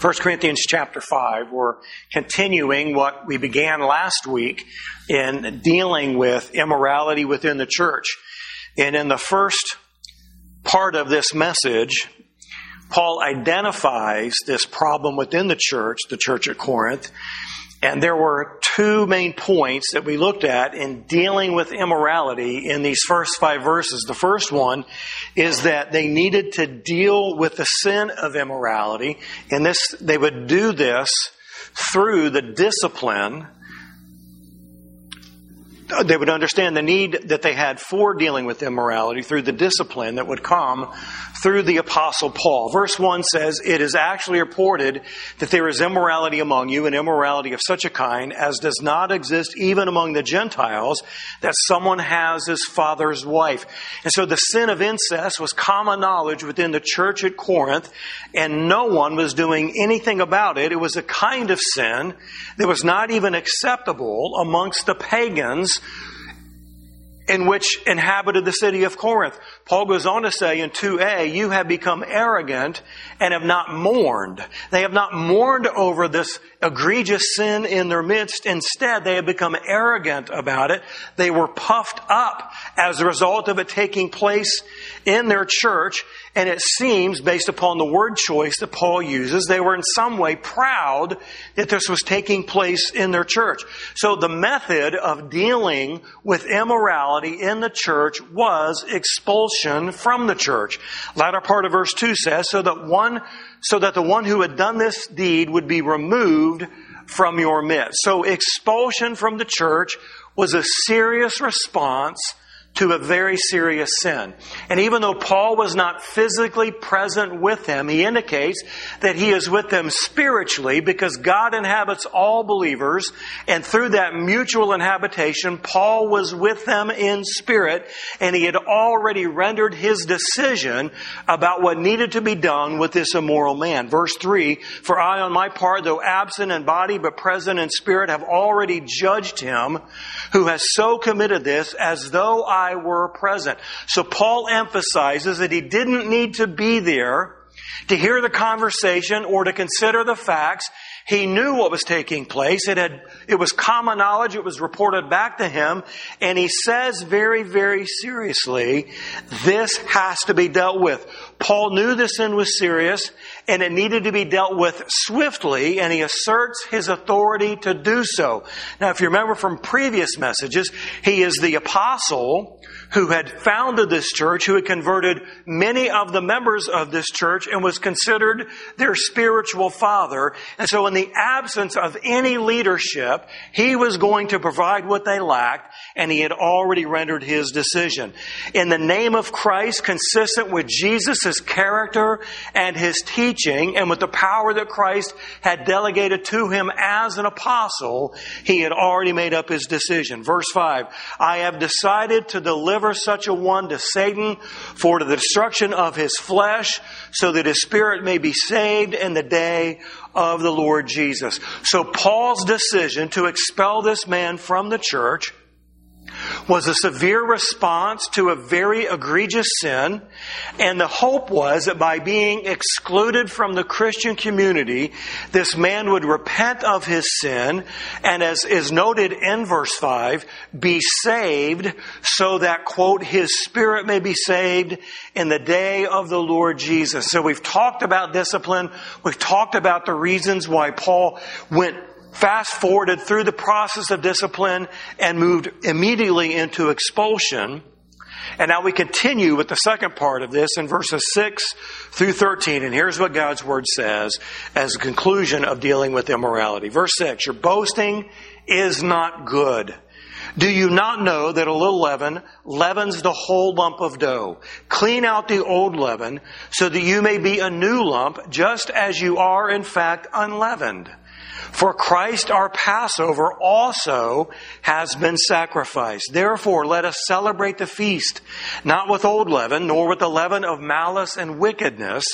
1 Corinthians chapter 5. We're continuing what we began last week in dealing with immorality within the church. And in the first part of this message, Paul identifies this problem within the church, the church at Corinth, and there were two main points that we looked at in dealing with immorality in these first five verses. The first one is that they needed to deal with the sin of immorality, and this, they would do this through the discipline. They would understand the need that they had for dealing with immorality through the discipline that would come through the apostle Paul. Verse 1 says, It is actually reported that there is immorality among you, and immorality of such a kind as does not exist even among the Gentiles, that someone has his father's wife. And so the sin of incest was common knowledge within the church at Corinth, and no one was doing anything about it. It was a kind of sin that was not even acceptable amongst the pagans in which inhabited the city of Corinth. Paul goes on to say in 2a, you have become arrogant and have not mourned. They have not mourned over this egregious sin in their midst. Instead, they have become arrogant about it. They were puffed up as a result of it taking place in their church. And it seems, based upon the word choice that Paul uses, they were in some way proud that this was taking place in their church. So the method of dealing with immorality in the church was expulsion from the church. Latter part of verse 2 says, so that one, so that the one who had done this deed would be removed from your midst. So expulsion from the church was a serious response to a very serious sin. And even though Paul was not physically present with them, he indicates that he is with them spiritually because God inhabits all believers. And through that mutual inhabitation, Paul was with them in spirit and he had already rendered his decision about what needed to be done with this immoral man. Verse 3 For I, on my part, though absent in body but present in spirit, have already judged him who has so committed this as though I I were present. So Paul emphasizes that he didn't need to be there to hear the conversation or to consider the facts. He knew what was taking place. It had, it was common knowledge. It was reported back to him. And he says very, very seriously, this has to be dealt with. Paul knew the sin was serious and it needed to be dealt with swiftly, and he asserts his authority to do so. Now, if you remember from previous messages, he is the apostle who had founded this church, who had converted many of the members of this church and was considered their spiritual father. And so in the absence of any leadership, he was going to provide what they lacked and he had already rendered his decision. In the name of Christ, consistent with Jesus' character and his teaching and with the power that Christ had delegated to him as an apostle, he had already made up his decision. Verse 5, I have decided to deliver such a one to Satan for the destruction of his flesh, so that his spirit may be saved in the day of the Lord Jesus. So Paul's decision to expel this man from the church was a severe response to a very egregious sin. And the hope was that by being excluded from the Christian community, this man would repent of his sin and as is noted in verse 5, be saved so that, quote, his spirit may be saved in the day of the Lord Jesus. So we've talked about discipline. We've talked about the reasons why Paul went fast forwarded through the process of discipline and moved immediately into expulsion. And now we continue with the second part of this in verses 6 through 13. And here's what God's word says as a conclusion of dealing with immorality. Verse 6 Your boasting is not good. Do you not know that a little leaven leavens the whole lump of dough? Clean out the old leaven so that you may be a new lump, just as you are in fact unleavened. For Christ our Passover also has been sacrificed. Therefore, let us celebrate the feast, not with old leaven, nor with the leaven of malice and wickedness,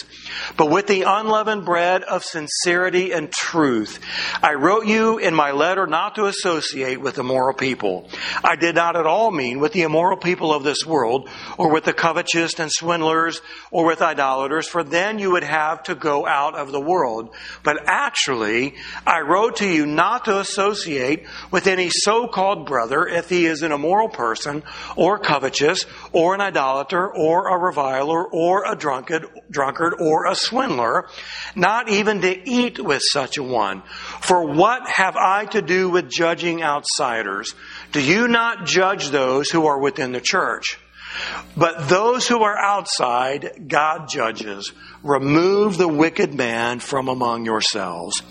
but with the unleavened bread of sincerity and truth. I wrote you in my letter not to associate with the immoral people. I did not at all mean with the immoral people of this world, or with the covetous and swindlers, or with idolaters, for then you would have to go out of the world. But actually, I wrote to you not to associate with any so-called brother if he is an immoral person, or covetous, or an idolater, or a reviler, or a drunkard, drunkard, or a swindler, not even to eat with such a one. For what have I to do with judging outsiders? Do you not judge those who are within the church? But those who are outside, God judges. Remove the wicked man from among yourselves.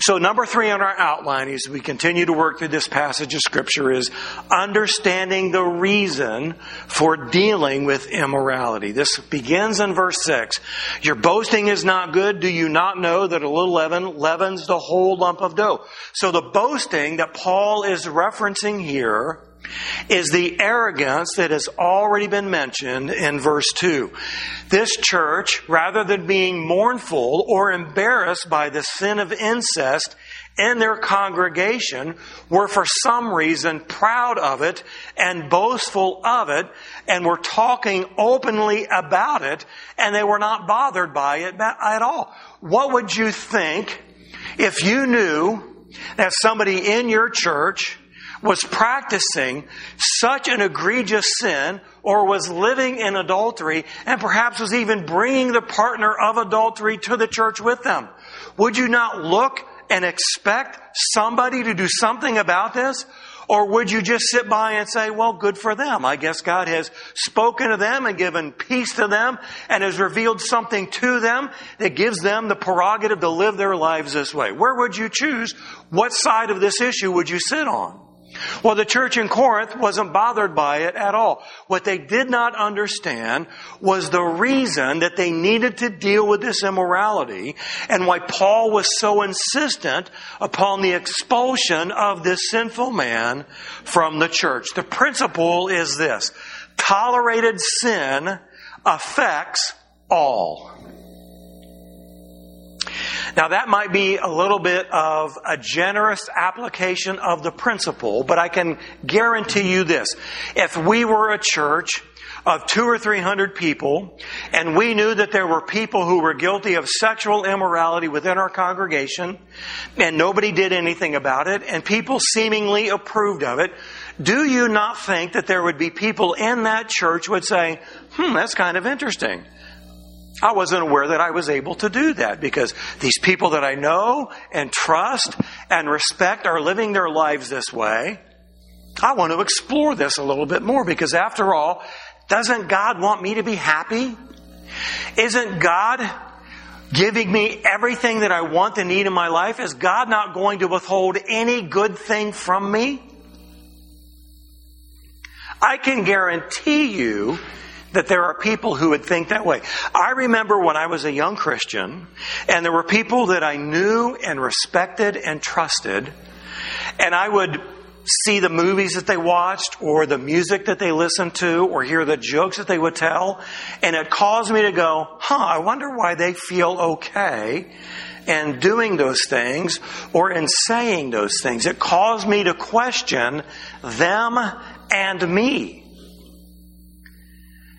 So number three on our outline as we continue to work through this passage of scripture is understanding the reason for dealing with immorality. This begins in verse six. Your boasting is not good. Do you not know that a little leaven leavens the whole lump of dough? So the boasting that Paul is referencing here is the arrogance that has already been mentioned in verse 2. This church, rather than being mournful or embarrassed by the sin of incest in their congregation, were for some reason proud of it and boastful of it and were talking openly about it and they were not bothered by it at all. What would you think if you knew that somebody in your church was practicing such an egregious sin or was living in adultery and perhaps was even bringing the partner of adultery to the church with them. Would you not look and expect somebody to do something about this? Or would you just sit by and say, well, good for them. I guess God has spoken to them and given peace to them and has revealed something to them that gives them the prerogative to live their lives this way. Where would you choose? What side of this issue would you sit on? Well, the church in Corinth wasn't bothered by it at all. What they did not understand was the reason that they needed to deal with this immorality and why Paul was so insistent upon the expulsion of this sinful man from the church. The principle is this. Tolerated sin affects all. Now that might be a little bit of a generous application of the principle, but I can guarantee you this. If we were a church of two or three hundred people, and we knew that there were people who were guilty of sexual immorality within our congregation, and nobody did anything about it, and people seemingly approved of it, do you not think that there would be people in that church would say, hmm, that's kind of interesting. I wasn't aware that I was able to do that because these people that I know and trust and respect are living their lives this way. I want to explore this a little bit more because after all, doesn't God want me to be happy? Isn't God giving me everything that I want and need in my life? Is God not going to withhold any good thing from me? I can guarantee you that there are people who would think that way. I remember when I was a young Christian, and there were people that I knew and respected and trusted, and I would see the movies that they watched, or the music that they listened to, or hear the jokes that they would tell, and it caused me to go, huh, I wonder why they feel okay in doing those things or in saying those things. It caused me to question them and me.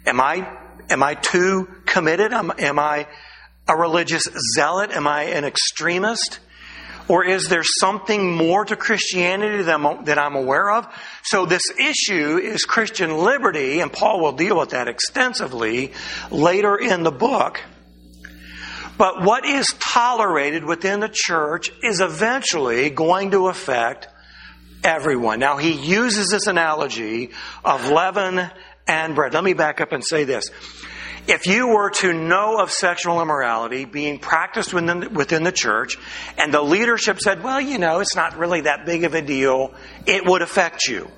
Am I, am I too committed? Am, am I a religious zealot? Am I an extremist? Or is there something more to Christianity that I'm aware of? So this issue is Christian liberty, and Paul will deal with that extensively later in the book. But what is tolerated within the church is eventually going to affect everyone. Now he uses this analogy of leaven and bread. Let me back up and say this. If you were to know of sexual immorality being practiced within, within the church, and the leadership said, well, you know, it's not really that big of a deal, it would affect you.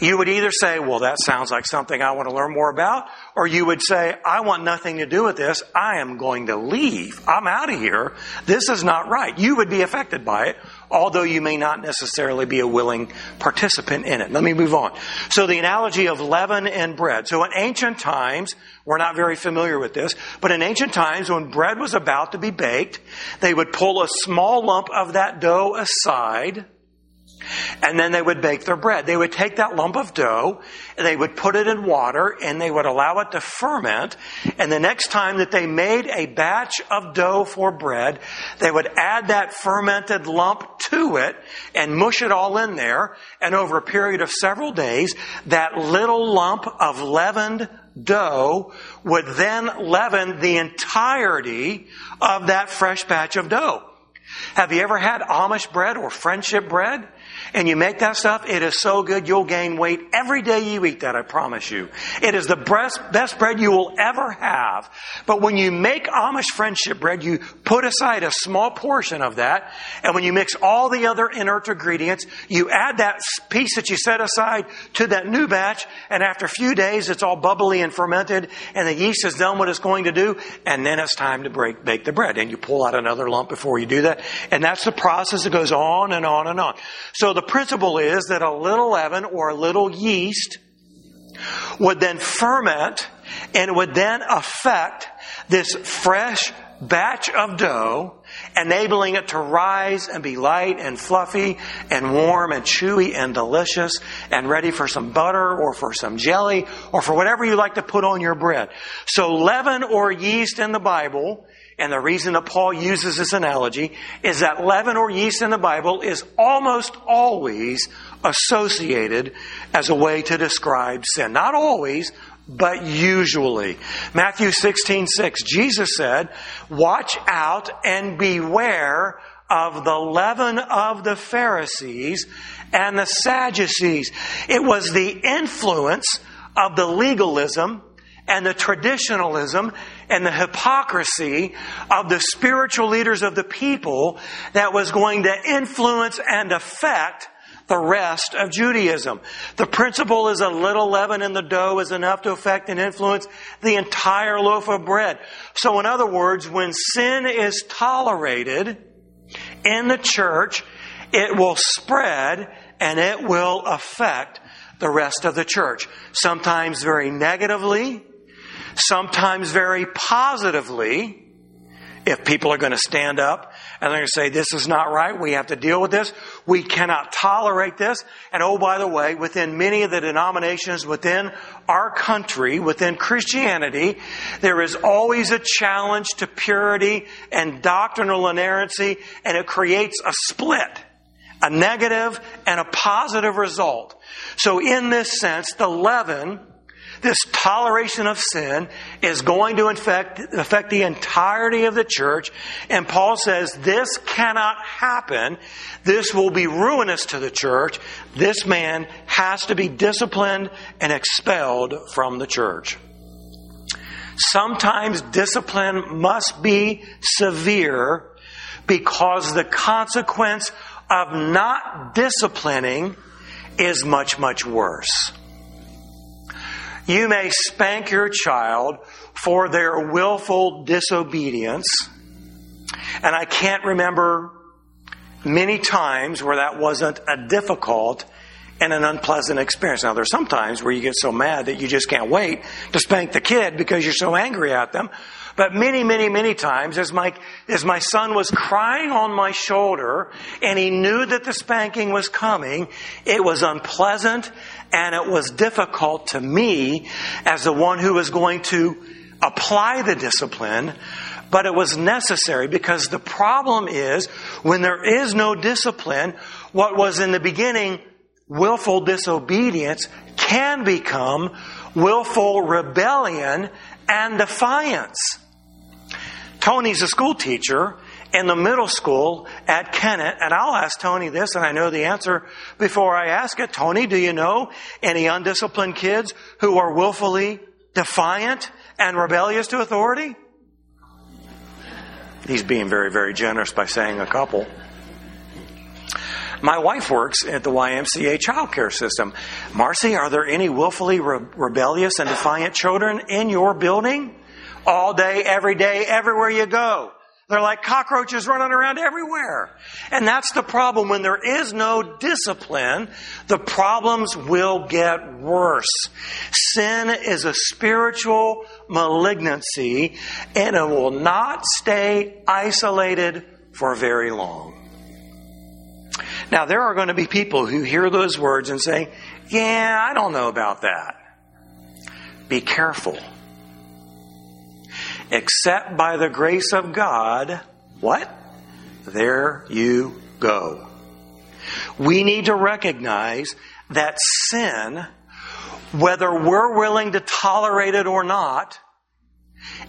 you would either say, well, that sounds like something I want to learn more about, or you would say, I want nothing to do with this. I am going to leave. I'm out of here. This is not right. You would be affected by it, although you may not necessarily be a willing participant in it. Let me move on. So the analogy of leaven and bread. So in ancient times, we're not very familiar with this, but in ancient times when bread was about to be baked, they would pull a small lump of that dough aside, and then they would bake their bread. They would take that lump of dough, and they would put it in water, and they would allow it to ferment. And the next time that they made a batch of dough for bread, they would add that fermented lump to it and mush it all in there. And over a period of several days, that little lump of leavened dough would then leaven the entirety of that fresh batch of dough. Have you ever had Amish bread or friendship bread? And you make that stuff, it is so good you'll gain weight every day you eat that, I promise you. It is the best, best bread you will ever have. But when you make Amish friendship bread, you put aside a small portion of that, and when you mix all the other inert ingredients, you add that piece that you set aside to that new batch, and after a few days, it's all bubbly and fermented, and the yeast has done what it's going to do, and then it's time to break, bake the bread. And you pull out another lump before you do that. And that's the process that goes on and on and on. So the the principle is that a little leaven or a little yeast would then ferment and would then affect this fresh batch of dough, enabling it to rise and be light and fluffy and warm and chewy and delicious and ready for some butter or for some jelly or for whatever you like to put on your bread. So leaven or yeast in the Bible and the reason that Paul uses this analogy is that leaven or yeast in the Bible is almost always associated as a way to describe sin. Not always, but usually. Matthew 16, 6, Jesus said, Watch out and beware of the leaven of the Pharisees and the Sadducees. It was the influence of the legalism and the traditionalism and the hypocrisy of the spiritual leaders of the people that was going to influence and affect the rest of Judaism. The principle is a little leaven in the dough is enough to affect and influence the entire loaf of bread. So in other words, when sin is tolerated in the church, it will spread and it will affect the rest of the church. Sometimes very negatively, sometimes very positively, if people are going to stand up and they're going to say, this is not right, we have to deal with this, we cannot tolerate this. And oh, by the way, within many of the denominations within our country, within Christianity, there is always a challenge to purity and doctrinal inerrancy, and it creates a split, a negative and a positive result. So in this sense, the leaven this toleration of sin is going to infect, affect the entirety of the church. And Paul says this cannot happen. This will be ruinous to the church. This man has to be disciplined and expelled from the church. Sometimes discipline must be severe because the consequence of not disciplining is much, much worse. You may spank your child for their willful disobedience. And I can't remember many times where that wasn't a difficult and an unpleasant experience. Now, there's some times where you get so mad that you just can't wait to spank the kid because you're so angry at them. But many, many, many times, as my, as my son was crying on my shoulder and he knew that the spanking was coming, it was unpleasant and it was difficult to me as the one who was going to apply the discipline, but it was necessary because the problem is when there is no discipline, what was in the beginning willful disobedience can become willful rebellion and defiance. Tony's a school teacher in the middle school at Kennett, and I'll ask Tony this, and I know the answer before I ask it. Tony, do you know any undisciplined kids who are willfully defiant and rebellious to authority? He's being very, very generous by saying a couple. My wife works at the YMCA child care system. Marcy, are there any willfully re- rebellious and defiant children in your building? All day, every day, everywhere you go. They're like cockroaches running around everywhere. And that's the problem. When there is no discipline, the problems will get worse. Sin is a spiritual malignancy and it will not stay isolated for very long. Now, there are going to be people who hear those words and say, Yeah, I don't know about that. Be careful. Except by the grace of God, what? There you go. We need to recognize that sin, whether we're willing to tolerate it or not,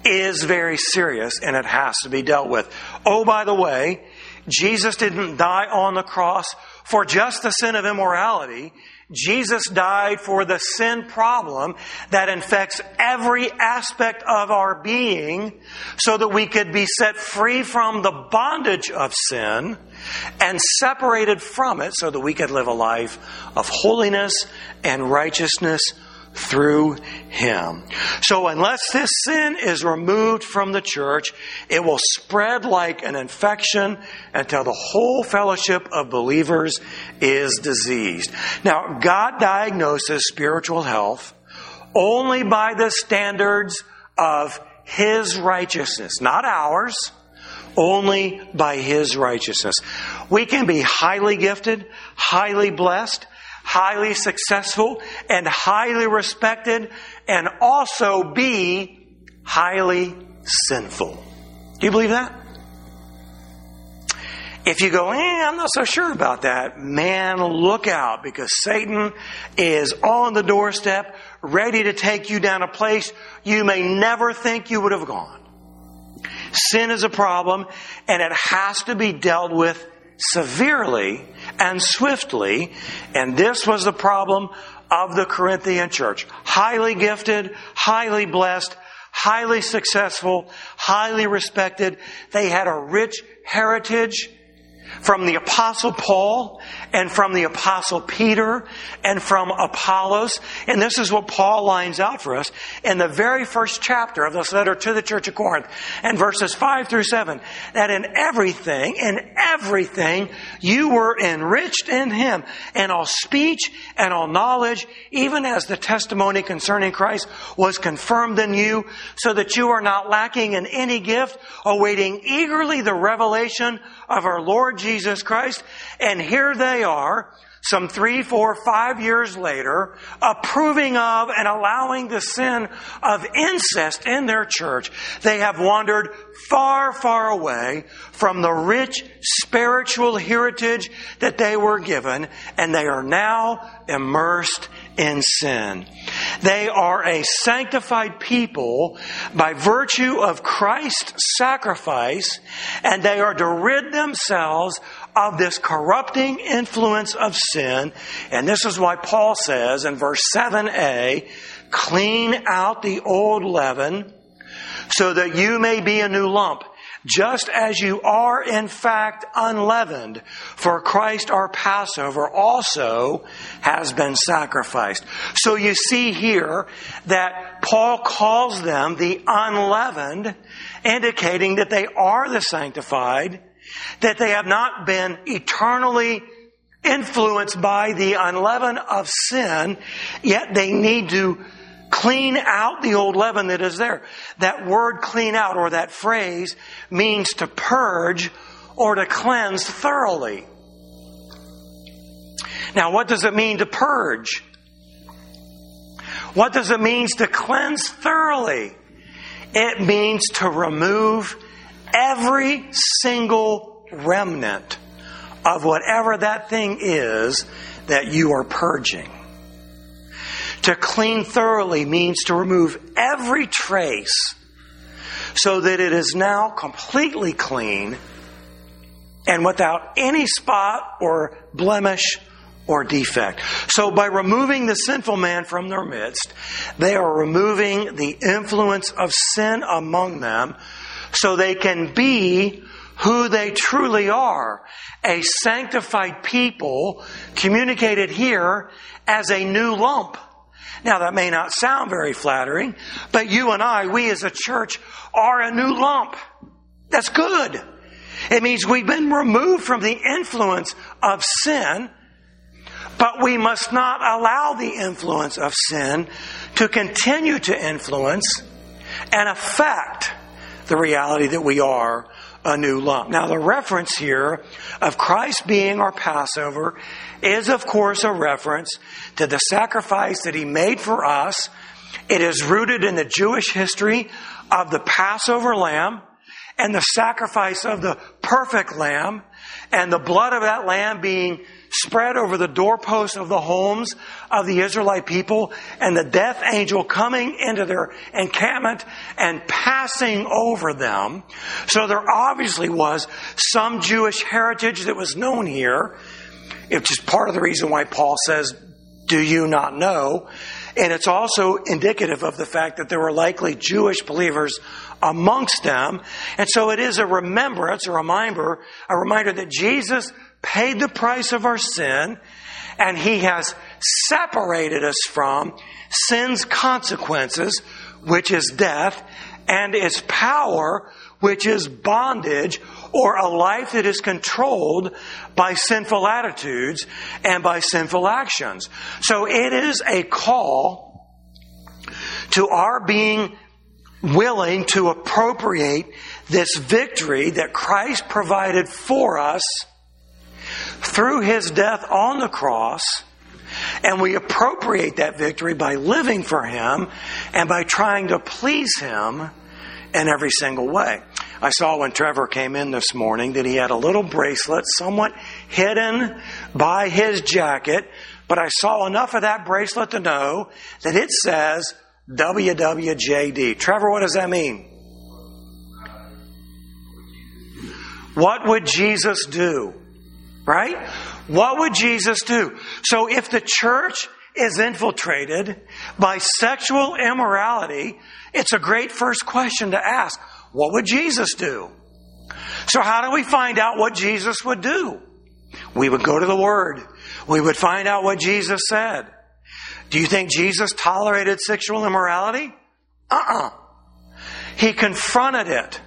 is very serious and it has to be dealt with. Oh, by the way, Jesus didn't die on the cross for just the sin of immorality. Jesus died for the sin problem that infects every aspect of our being so that we could be set free from the bondage of sin and separated from it so that we could live a life of holiness and righteousness through him. So unless this sin is removed from the church, it will spread like an infection until the whole fellowship of believers is diseased. Now, God diagnoses spiritual health only by the standards of his righteousness, not ours only by His righteousness. We can be highly gifted, highly blessed, highly successful and highly respected and also be highly sinful. Do you believe that? If you go, eh, I'm not so sure about that, man, look out because Satan is on the doorstep, ready to take you down a place you may never think you would have gone. Sin is a problem and it has to be dealt with severely and swiftly. And this was the problem of the Corinthian church. Highly gifted, highly blessed, highly successful, highly respected. They had a rich heritage from the apostle Paul and from the apostle Peter and from Apollos. And this is what Paul lines out for us in the very first chapter of this letter to the church of Corinth and verses five through seven, that in everything, in everything, you were enriched in him in all speech and all knowledge, even as the testimony concerning Christ was confirmed in you, so that you are not lacking in any gift, awaiting eagerly the revelation of our Lord Jesus Christ. And here they are, some three, four, five years later, approving of and allowing the sin of incest in their church. They have wandered far, far away from the rich spiritual heritage that they were given, and they are now immersed in sin. They are a sanctified people by virtue of Christ's sacrifice, and they are to rid themselves of this corrupting influence of sin. And this is why Paul says in verse 7a, clean out the old leaven so that you may be a new lump just as you are in fact unleavened, for Christ our Passover also has been sacrificed. So you see here that Paul calls them the unleavened, indicating that they are the sanctified, that they have not been eternally influenced by the unleaven of sin, yet they need to clean out the old leaven that is there. That word clean out or that phrase means to purge or to cleanse thoroughly. Now, what does it mean to purge? What does it mean to cleanse thoroughly? It means to remove every single remnant of whatever that thing is that you are purging. To clean thoroughly means to remove every trace so that it is now completely clean and without any spot or blemish or defect. So by removing the sinful man from their midst, they are removing the influence of sin among them so they can be who they truly are a sanctified people communicated here as a new lump. Now that may not sound very flattering, but you and I, we as a church, are a new lump. That's good. It means we've been removed from the influence of sin, but we must not allow the influence of sin to continue to influence and affect the reality that we are a new lump. Now, the reference here of Christ being our Passover is, of course, a reference to the sacrifice that he made for us. It is rooted in the Jewish history of the Passover lamb and the sacrifice of the perfect lamb and the blood of that lamb being spread over the doorposts of the homes of the Israelite people and the death angel coming into their encampment and passing over them. So there obviously was some Jewish heritage that was known here. It's just part of the reason why Paul says, do you not know? And it's also indicative of the fact that there were likely Jewish believers amongst them. And so it is a remembrance, a reminder, a reminder that Jesus paid the price of our sin and he has separated us from sin's consequences, which is death, and its power, which is bondage, or a life that is controlled by sinful attitudes and by sinful actions. So it is a call to our being willing to appropriate this victory that Christ provided for us through his death on the cross. And we appropriate that victory by living for him and by trying to please him in every single way. I saw when Trevor came in this morning that he had a little bracelet somewhat hidden by his jacket, but I saw enough of that bracelet to know that it says WWJD. Trevor, what does that mean? What would Jesus do? Right? What would Jesus do? So if the church is infiltrated by sexual immorality, it's a great first question to ask. What would Jesus do? So how do we find out what Jesus would do? We would go to the Word. We would find out what Jesus said. Do you think Jesus tolerated sexual immorality? Uh-uh. He confronted it.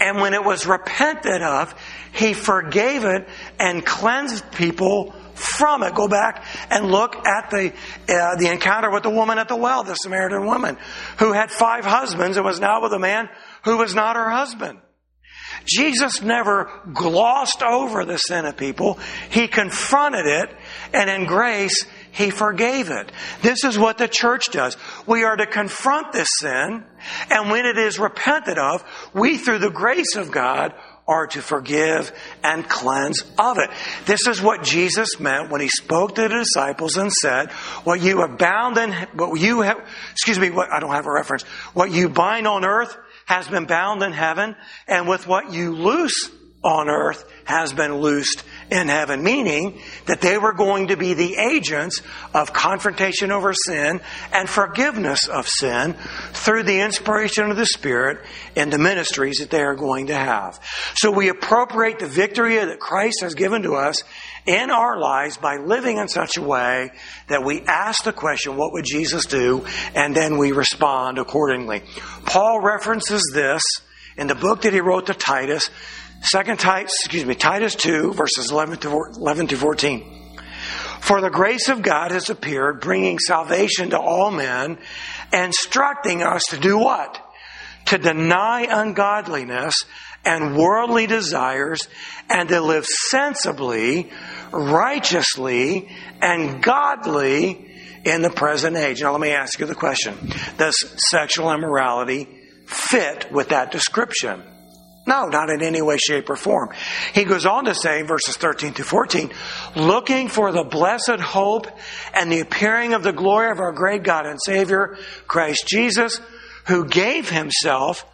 And when it was repented of, he forgave it and cleansed people from it. Go back and look at the uh, the encounter with the woman at the well, the Samaritan woman, who had five husbands and was now with a man who was not her husband. Jesus never glossed over the sin of people. He confronted it, and in grace, he forgave it. This is what the church does. We are to confront this sin, and when it is repented of, we, through the grace of God, are to forgive and cleanse of it. This is what Jesus meant when he spoke to the disciples and said, what you have bound in, what you have, excuse me, what, I don't have a reference, what you bind on earth has been bound in heaven, and with what you loose on earth has been loosed in heaven, meaning that they were going to be the agents of confrontation over sin and forgiveness of sin through the inspiration of the Spirit and the ministries that they are going to have. So we appropriate the victory that Christ has given to us in our lives by living in such a way that we ask the question, what would Jesus do? And then we respond accordingly. Paul references this in the book that he wrote to Titus Second Titus, excuse me, Titus 2, verses 11 to, 11 to 14. For the grace of God has appeared, bringing salvation to all men, instructing us to do what? To deny ungodliness and worldly desires, and to live sensibly, righteously, and godly in the present age. Now let me ask you the question. Does sexual immorality fit with that description? No, not in any way, shape, or form. He goes on to say, verses 13 to 14, looking for the blessed hope and the appearing of the glory of our great God and Savior, Christ Jesus, who gave himself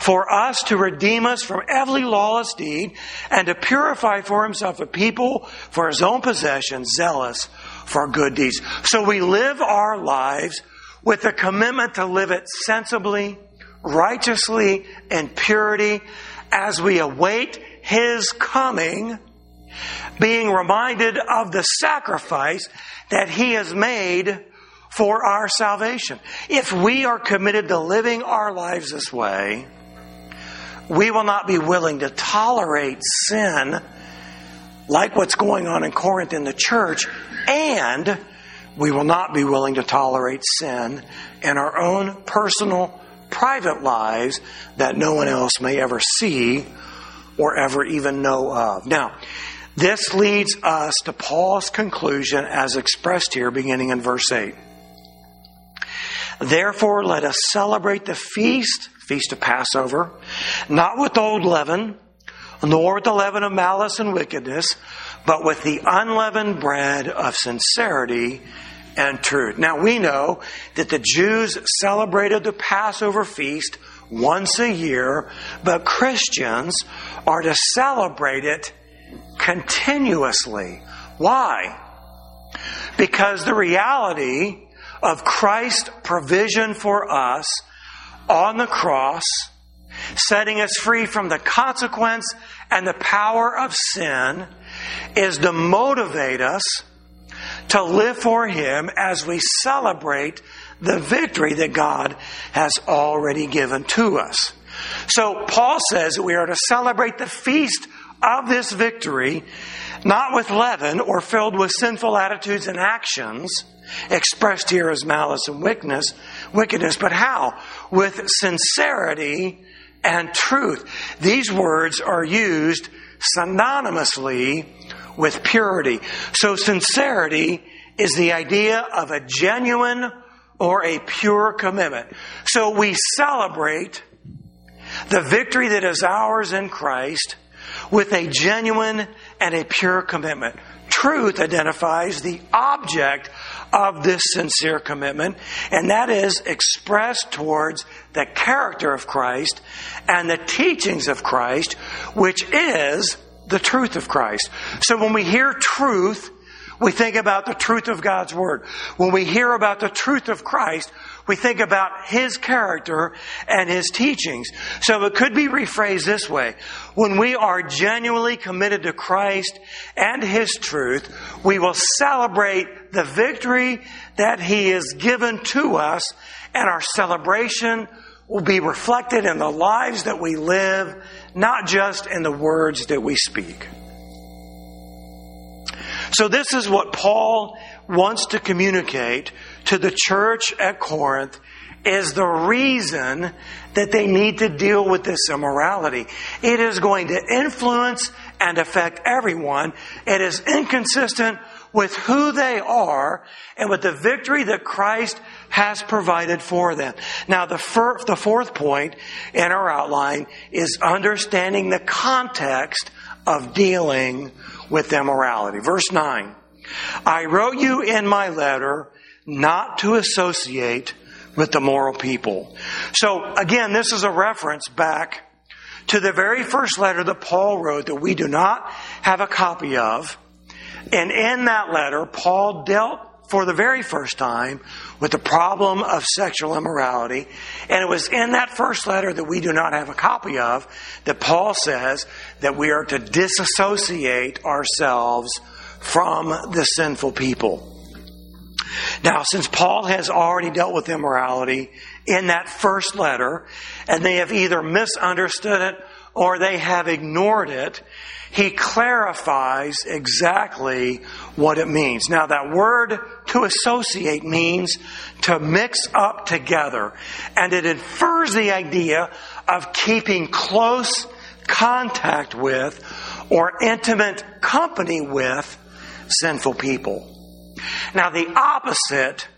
for us to redeem us from every lawless deed and to purify for himself a people for his own possession, zealous for good deeds. So we live our lives with a commitment to live it sensibly, righteously, and purity as we await His coming, being reminded of the sacrifice that He has made for our salvation. If we are committed to living our lives this way, we will not be willing to tolerate sin like what's going on in Corinth in the church, and we will not be willing to tolerate sin in our own personal, private lives that no one else may ever see or ever even know of. Now, this leads us to Paul's conclusion as expressed here beginning in verse 8. Therefore, let us celebrate the feast, feast of Passover, not with old leaven, nor with the leaven of malice and wickedness, but with the unleavened bread of sincerity and truth. Now we know that the Jews celebrated the Passover feast once a year, but Christians are to celebrate it continuously. Why? Because the reality of Christ's provision for us on the cross, setting us free from the consequence and the power of sin, is to motivate us to live for Him as we celebrate the victory that God has already given to us. So Paul says that we are to celebrate the feast of this victory, not with leaven or filled with sinful attitudes and actions, expressed here as malice and wickedness, wickedness, but how? With sincerity and truth. These words are used synonymously with purity. So sincerity is the idea of a genuine or a pure commitment. So we celebrate the victory that is ours in Christ with a genuine and a pure commitment. Truth identifies the object of this sincere commitment, and that is expressed towards the character of Christ and the teachings of Christ, which is the truth of Christ. So when we hear truth, we think about the truth of God's Word. When we hear about the truth of Christ, we think about His character and His teachings. So it could be rephrased this way. When we are genuinely committed to Christ and His truth, we will celebrate the victory that He has given to us and our celebration will be reflected in the lives that we live, not just in the words that we speak. So this is what Paul wants to communicate to the church at Corinth is the reason that they need to deal with this immorality. It is going to influence and affect everyone. It is inconsistent with who they are and with the victory that Christ has provided for them. Now, the, fir- the fourth point in our outline is understanding the context of dealing with immorality. Verse 9. I wrote you in my letter not to associate with the moral people. So again, this is a reference back to the very first letter that Paul wrote that we do not have a copy of. And in that letter, Paul dealt for the very first time with the problem of sexual immorality. And it was in that first letter that we do not have a copy of that Paul says that we are to disassociate ourselves from the sinful people. Now, since Paul has already dealt with immorality in that first letter, and they have either misunderstood it or they have ignored it, he clarifies exactly what it means. Now, that word to associate means to mix up together, and it infers the idea of keeping close contact with or intimate company with sinful people. Now, the opposite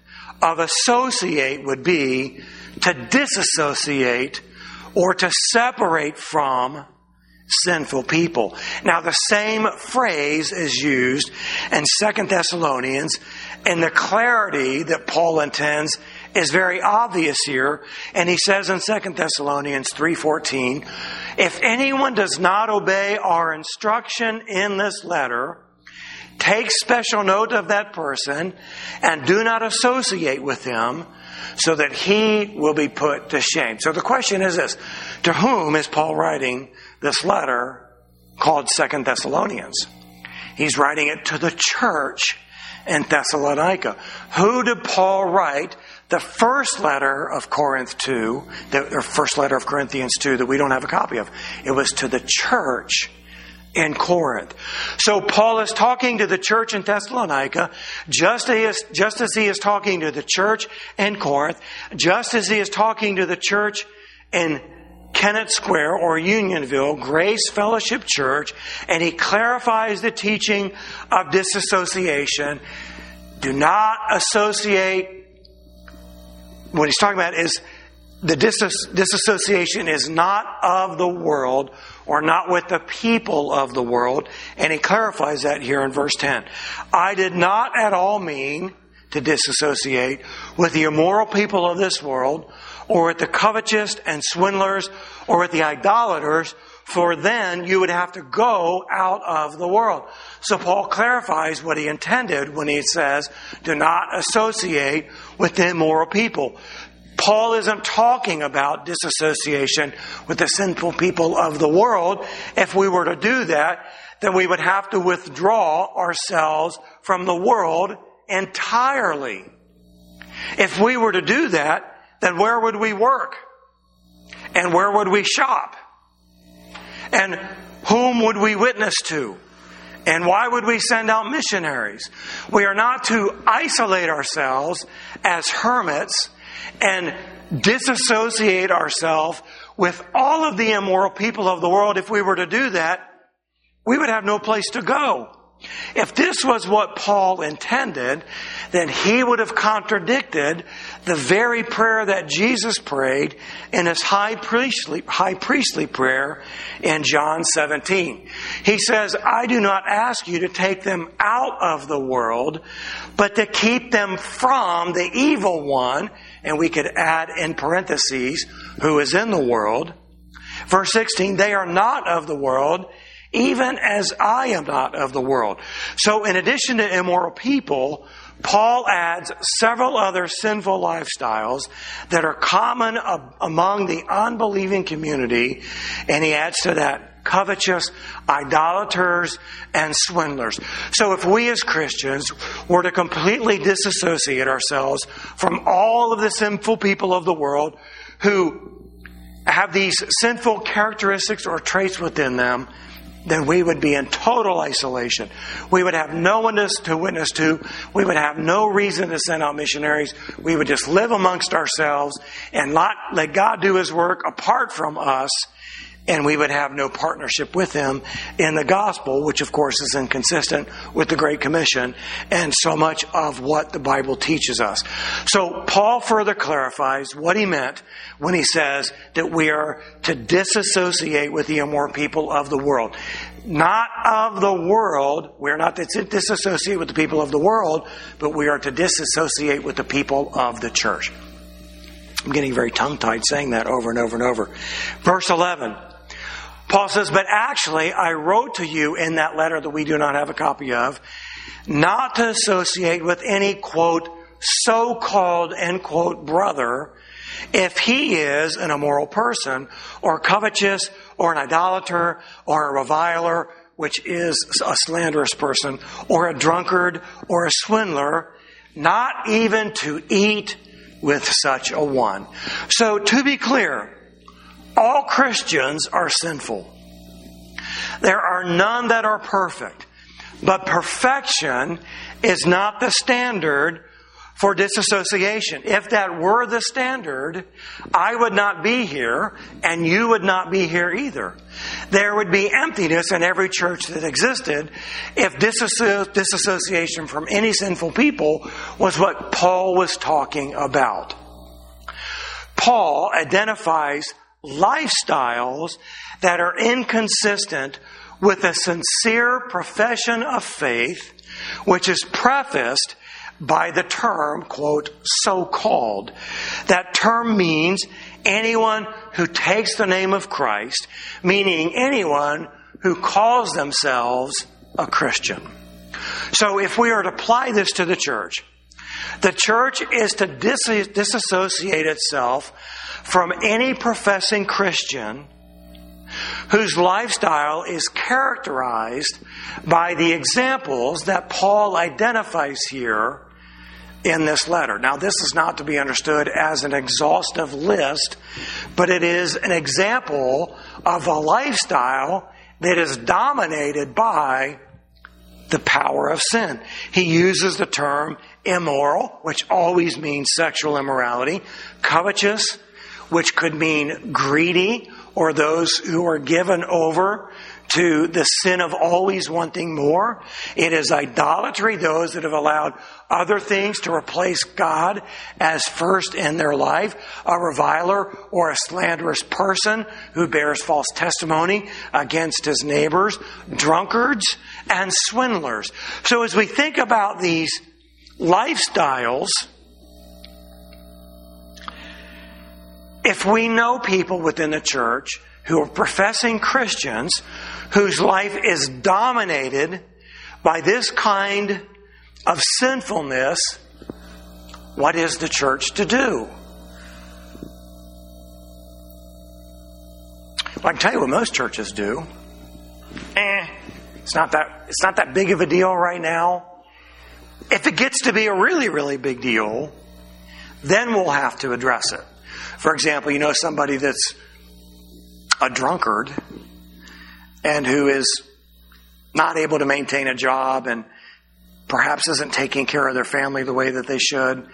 of associate would be to disassociate or to separate from sinful people. Now, the same phrase is used in Second Thessalonians, and the clarity that Paul intends is very obvious here. And he says in Second Thessalonians 3:14, if anyone does not obey our instruction in this letter, take special note of that person and do not associate with him so that he will be put to shame. So the question is this, to whom is Paul writing this letter called Second Thessalonians. He's writing it to the church in Thessalonica. Who did Paul write the first letter of Corinth to, the, first letter of Corinthians 2 that we don't have a copy of? It was to the church in Corinth. So Paul is talking to the church in Thessalonica, just as, just as he is talking to the church in Corinth, just as he is talking to the church in Kennett Square or Unionville, Grace Fellowship Church, and he clarifies the teaching of disassociation. Do not associate, what he's talking about is the disassociation is not of the world or not with the people of the world. And he clarifies that here in verse 10. I did not at all mean to disassociate with the immoral people of this world or with the covetous and swindlers or with the idolaters, for then you would have to go out of the world. So Paul clarifies what he intended when he says, do not associate with immoral people. Paul isn't talking about disassociation with the sinful people of the world. If we were to do that, then we would have to withdraw ourselves from the world entirely. If we were to do that, then where would we work? And where would we shop? And whom would we witness to? And why would we send out missionaries? We are not to isolate ourselves as hermits and disassociate ourselves with all of the immoral people of the world. If we were to do that, we would have no place to go. If this was what Paul intended, then he would have contradicted the very prayer that Jesus prayed in his high priestly, high priestly prayer in John 17. He says, I do not ask you to take them out of the world, but to keep them from the evil one. And we could add in parentheses, who is in the world. Verse 16, they are not of the world, even as I am not of the world. So in addition to immoral people, Paul adds several other sinful lifestyles that are common among the unbelieving community, and he adds to that covetous, idolaters, and swindlers. So if we as Christians were to completely disassociate ourselves from all of the sinful people of the world who have these sinful characteristics or traits within them, then we would be in total isolation. We would have no one to witness to. We would have no reason to send out missionaries. We would just live amongst ourselves and not let God do His work apart from us and we would have no partnership with him in the gospel, which of course is inconsistent with the Great Commission and so much of what the Bible teaches us. So Paul further clarifies what he meant when he says that we are to disassociate with the immoral people of the world. Not of the world, we're not to disassociate with the people of the world, but we are to disassociate with the people of the church. I'm getting very tongue tied saying that over and over and over. Verse 11. Paul says, but actually, I wrote to you in that letter that we do not have a copy of, not to associate with any, quote, so called, end quote, brother, if he is an immoral person, or covetous, or an idolater, or a reviler, which is a slanderous person, or a drunkard, or a swindler, not even to eat with such a one. So, to be clear, all Christians are sinful. There are none that are perfect. But perfection is not the standard for disassociation. If that were the standard, I would not be here and you would not be here either. There would be emptiness in every church that existed if disassociation from any sinful people was what Paul was talking about. Paul identifies lifestyles that are inconsistent with a sincere profession of faith, which is prefaced by the term, quote, so called. That term means anyone who takes the name of Christ, meaning anyone who calls themselves a Christian. So if we are to apply this to the church, the church is to dis- disassociate itself from any professing Christian whose lifestyle is characterized by the examples that Paul identifies here in this letter. Now, this is not to be understood as an exhaustive list, but it is an example of a lifestyle that is dominated by the power of sin. He uses the term immoral, which always means sexual immorality, covetous, which could mean greedy or those who are given over to the sin of always wanting more. It is idolatry, those that have allowed other things to replace God as first in their life. A reviler or a slanderous person who bears false testimony against his neighbors. Drunkards and swindlers. So as we think about these lifestyles, if we know people within the church who are professing Christians whose life is dominated by this kind of sinfulness, what is the church to do? Well, I can tell you what most churches do. Eh, it's not that it's not that big of a deal right now. If it gets to be a really, really big deal, then we'll have to address it. For example, you know somebody that's a drunkard and who is not able to maintain a job and perhaps isn't taking care of their family the way that they should,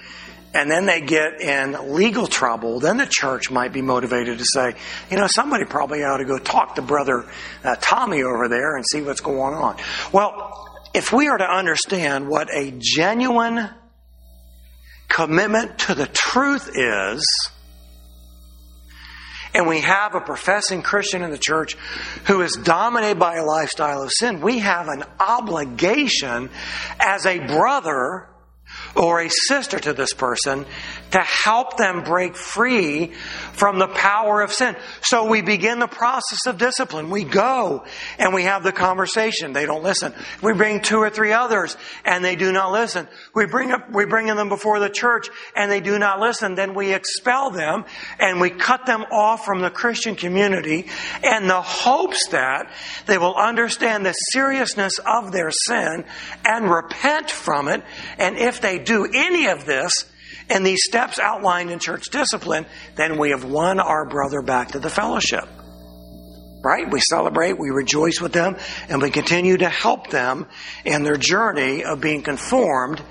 and then they get in legal trouble, then the church might be motivated to say, you know, somebody probably ought to go talk to brother uh, Tommy over there and see what's going on. Well, if we are to understand what a genuine commitment to the truth is, and we have a professing Christian in the church who is dominated by a lifestyle of sin, we have an obligation as a brother or a sister to this person to help them break free from the power of sin. So we begin the process of discipline. We go and we have the conversation. They don't listen. We bring two or three others and they do not listen. We bring up, we bring them before the church and they do not listen. Then we expel them and we cut them off from the Christian community in the hopes that they will understand the seriousness of their sin and repent from it. And if they do any of this, and these steps outlined in church discipline, then we have won our brother back to the fellowship. Right? We celebrate, we rejoice with them, and we continue to help them in their journey of being conformed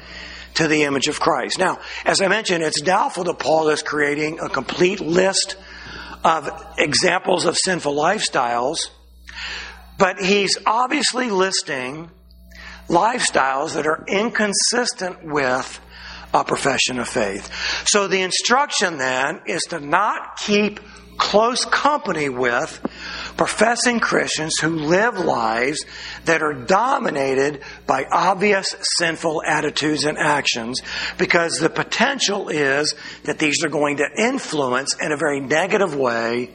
to the image of Christ. Now, as I mentioned, it's doubtful that Paul is creating a complete list of examples of sinful lifestyles, but he's obviously listing lifestyles that are inconsistent with a profession of faith. So the instruction then is to not keep close company with professing Christians who live lives that are dominated by obvious sinful attitudes and actions because the potential is that these are going to influence in a very negative way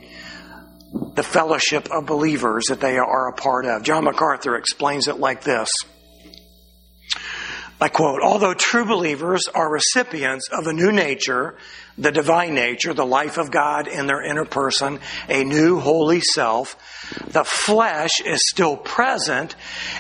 the fellowship of believers that they are a part of. John MacArthur explains it like this. I quote, although true believers are recipients of a new nature, the divine nature, the life of God in their inner person, a new holy self, the flesh is still present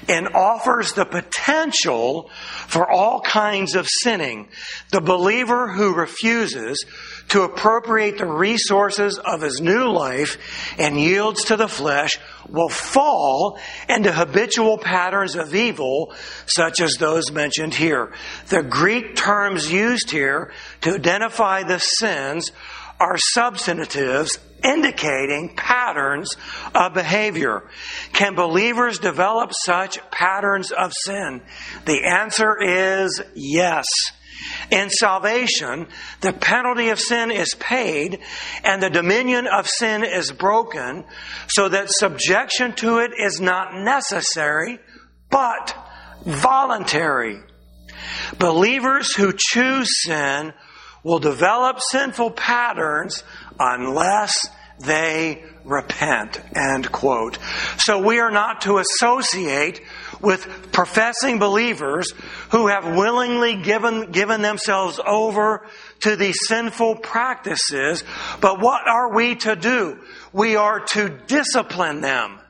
and offers the potential for all kinds of sinning. The believer who refuses to appropriate the resources of his new life and yields to the flesh will fall into habitual patterns of evil such as those mentioned here. The Greek terms used here to identify the sins are substantives indicating patterns of behavior. Can believers develop such patterns of sin? The answer is yes. In salvation, the penalty of sin is paid and the dominion of sin is broken so that subjection to it is not necessary, but voluntary. Believers who choose sin will develop sinful patterns unless they repent. End quote. So we are not to associate with professing believers who have willingly given, given themselves over to these sinful practices. But what are we to do? We are to discipline them.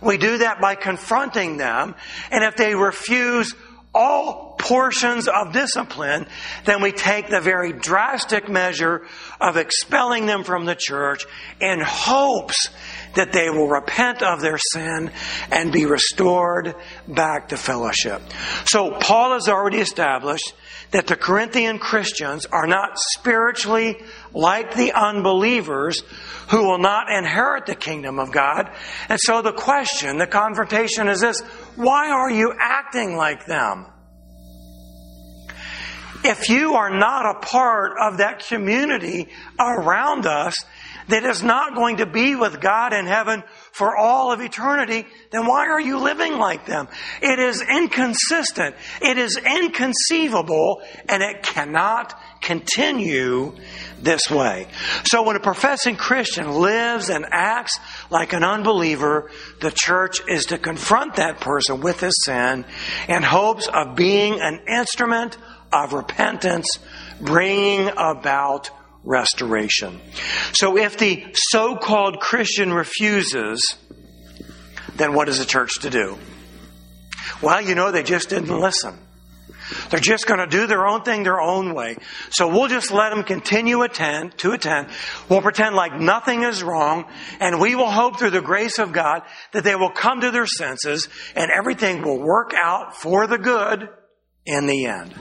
We do that by confronting them. And if they refuse all portions of discipline, then we take the very drastic measure of expelling them from the church in hopes that they will repent of their sin and be restored back to fellowship. So Paul has already established that the Corinthian Christians are not spiritually like the unbelievers who will not inherit the kingdom of God. And so the question, the confrontation is this, why are you acting like them? If you are not a part of that community around us that is not going to be with God in heaven for all of eternity, then why are you living like them? It is inconsistent. It is inconceivable and it cannot continue this way. So when a professing Christian lives and acts like an unbeliever, the church is to confront that person with his sin in hopes of being an instrument of repentance, bringing about restoration. So if the so-called Christian refuses, then what is the church to do? Well, you know, they just didn't listen. They're just going to do their own thing their own way. So we'll just let them continue attend, to attend. We'll pretend like nothing is wrong, and we will hope through the grace of God that they will come to their senses and everything will work out for the good in the end.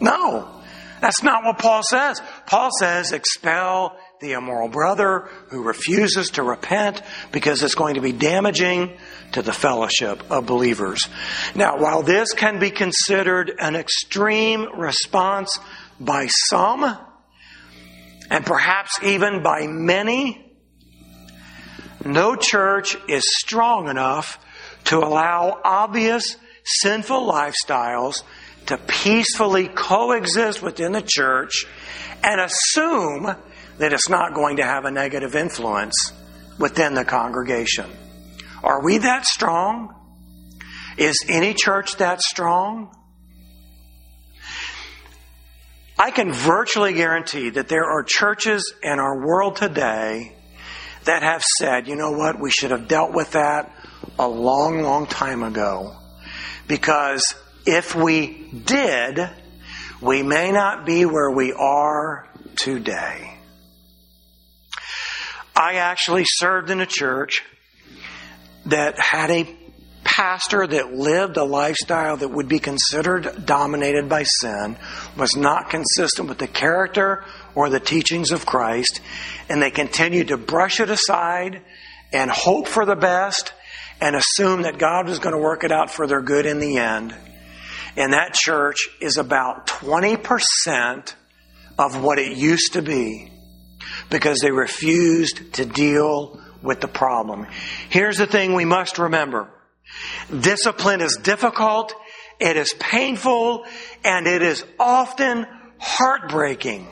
No. That's not what Paul says. Paul says expel the immoral brother who refuses to repent because it's going to be damaging to the fellowship of believers. Now, while this can be considered an extreme response by some, and perhaps even by many, no church is strong enough to allow obvious sinful lifestyles to peacefully coexist within the church and assume that it's not going to have a negative influence within the congregation. Are we that strong? Is any church that strong? I can virtually guarantee that there are churches in our world today that have said, you know what, we should have dealt with that a long, long time ago because if we did, we may not be where we are today. I actually served in a church that had a pastor that lived a lifestyle that would be considered dominated by sin, was not consistent with the character or the teachings of Christ, and they continued to brush it aside and hope for the best and assume that God was going to work it out for their good in the end in that church is about 20% of what it used to be because they refused to deal with the problem. Here's the thing we must remember. Discipline is difficult, it is painful, and it is often heartbreaking.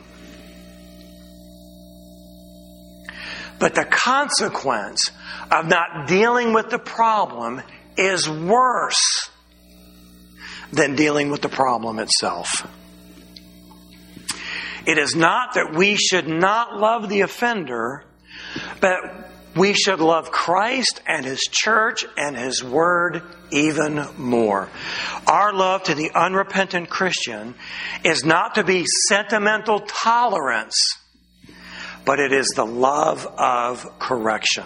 But the consequence of not dealing with the problem is worse than dealing with the problem itself. It is not that we should not love the offender, but we should love Christ and His church and His Word even more. Our love to the unrepentant Christian is not to be sentimental tolerance, but it is the love of correction.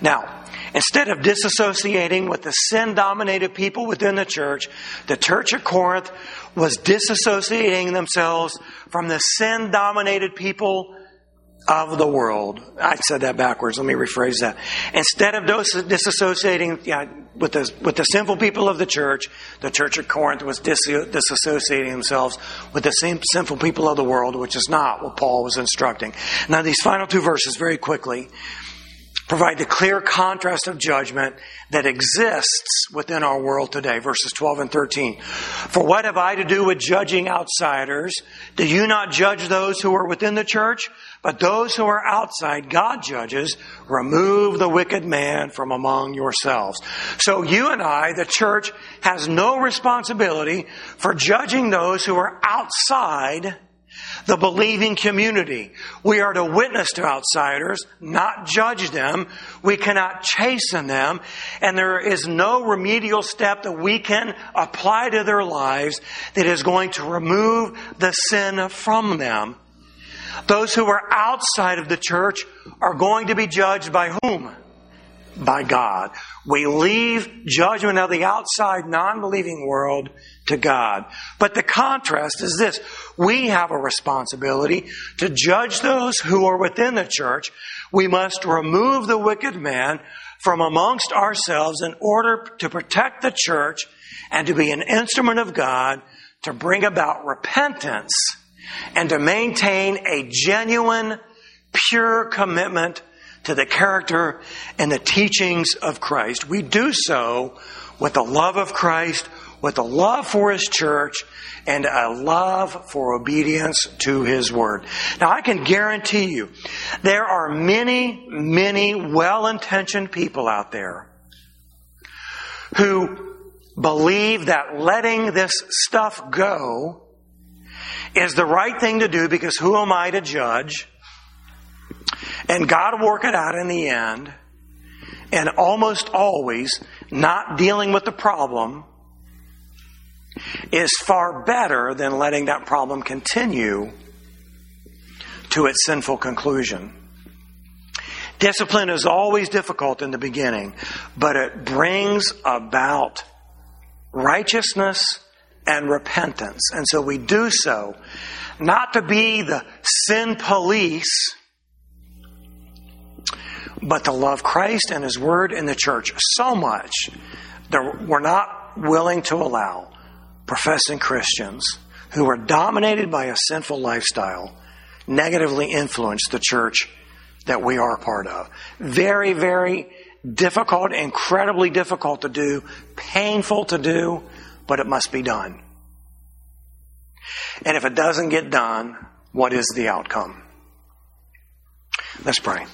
Now, Instead of disassociating with the sin dominated people within the church, the church at Corinth was disassociating themselves from the sin dominated people of the world. I said that backwards. Let me rephrase that. Instead of disassociating yeah, with, the, with the sinful people of the church, the church at Corinth was dis- disassociating themselves with the same sinful people of the world, which is not what Paul was instructing. Now, these final two verses, very quickly. Provide the clear contrast of judgment that exists within our world today. Verses 12 and 13. For what have I to do with judging outsiders? Do you not judge those who are within the church? But those who are outside, God judges. Remove the wicked man from among yourselves. So you and I, the church, has no responsibility for judging those who are outside the believing community. We are to witness to outsiders, not judge them. We cannot chasten them. And there is no remedial step that we can apply to their lives that is going to remove the sin from them. Those who are outside of the church are going to be judged by whom? By God. We leave judgment of the outside non-believing world to God. But the contrast is this. We have a responsibility to judge those who are within the church. We must remove the wicked man from amongst ourselves in order to protect the church and to be an instrument of God to bring about repentance and to maintain a genuine, pure commitment to the character and the teachings of Christ. We do so with the love of Christ, with a love for His church, and a love for obedience to His Word. Now I can guarantee you, there are many, many well-intentioned people out there who believe that letting this stuff go is the right thing to do because who am I to judge? And God will work it out in the end. And almost always, not dealing with the problem is far better than letting that problem continue to its sinful conclusion. Discipline is always difficult in the beginning, but it brings about righteousness and repentance. And so we do so not to be the sin police, but to love Christ and His Word and the church so much that we're not willing to allow professing Christians who are dominated by a sinful lifestyle negatively influence the church that we are a part of. Very, very difficult, incredibly difficult to do, painful to do, but it must be done. And if it doesn't get done, what is the outcome? Let's pray.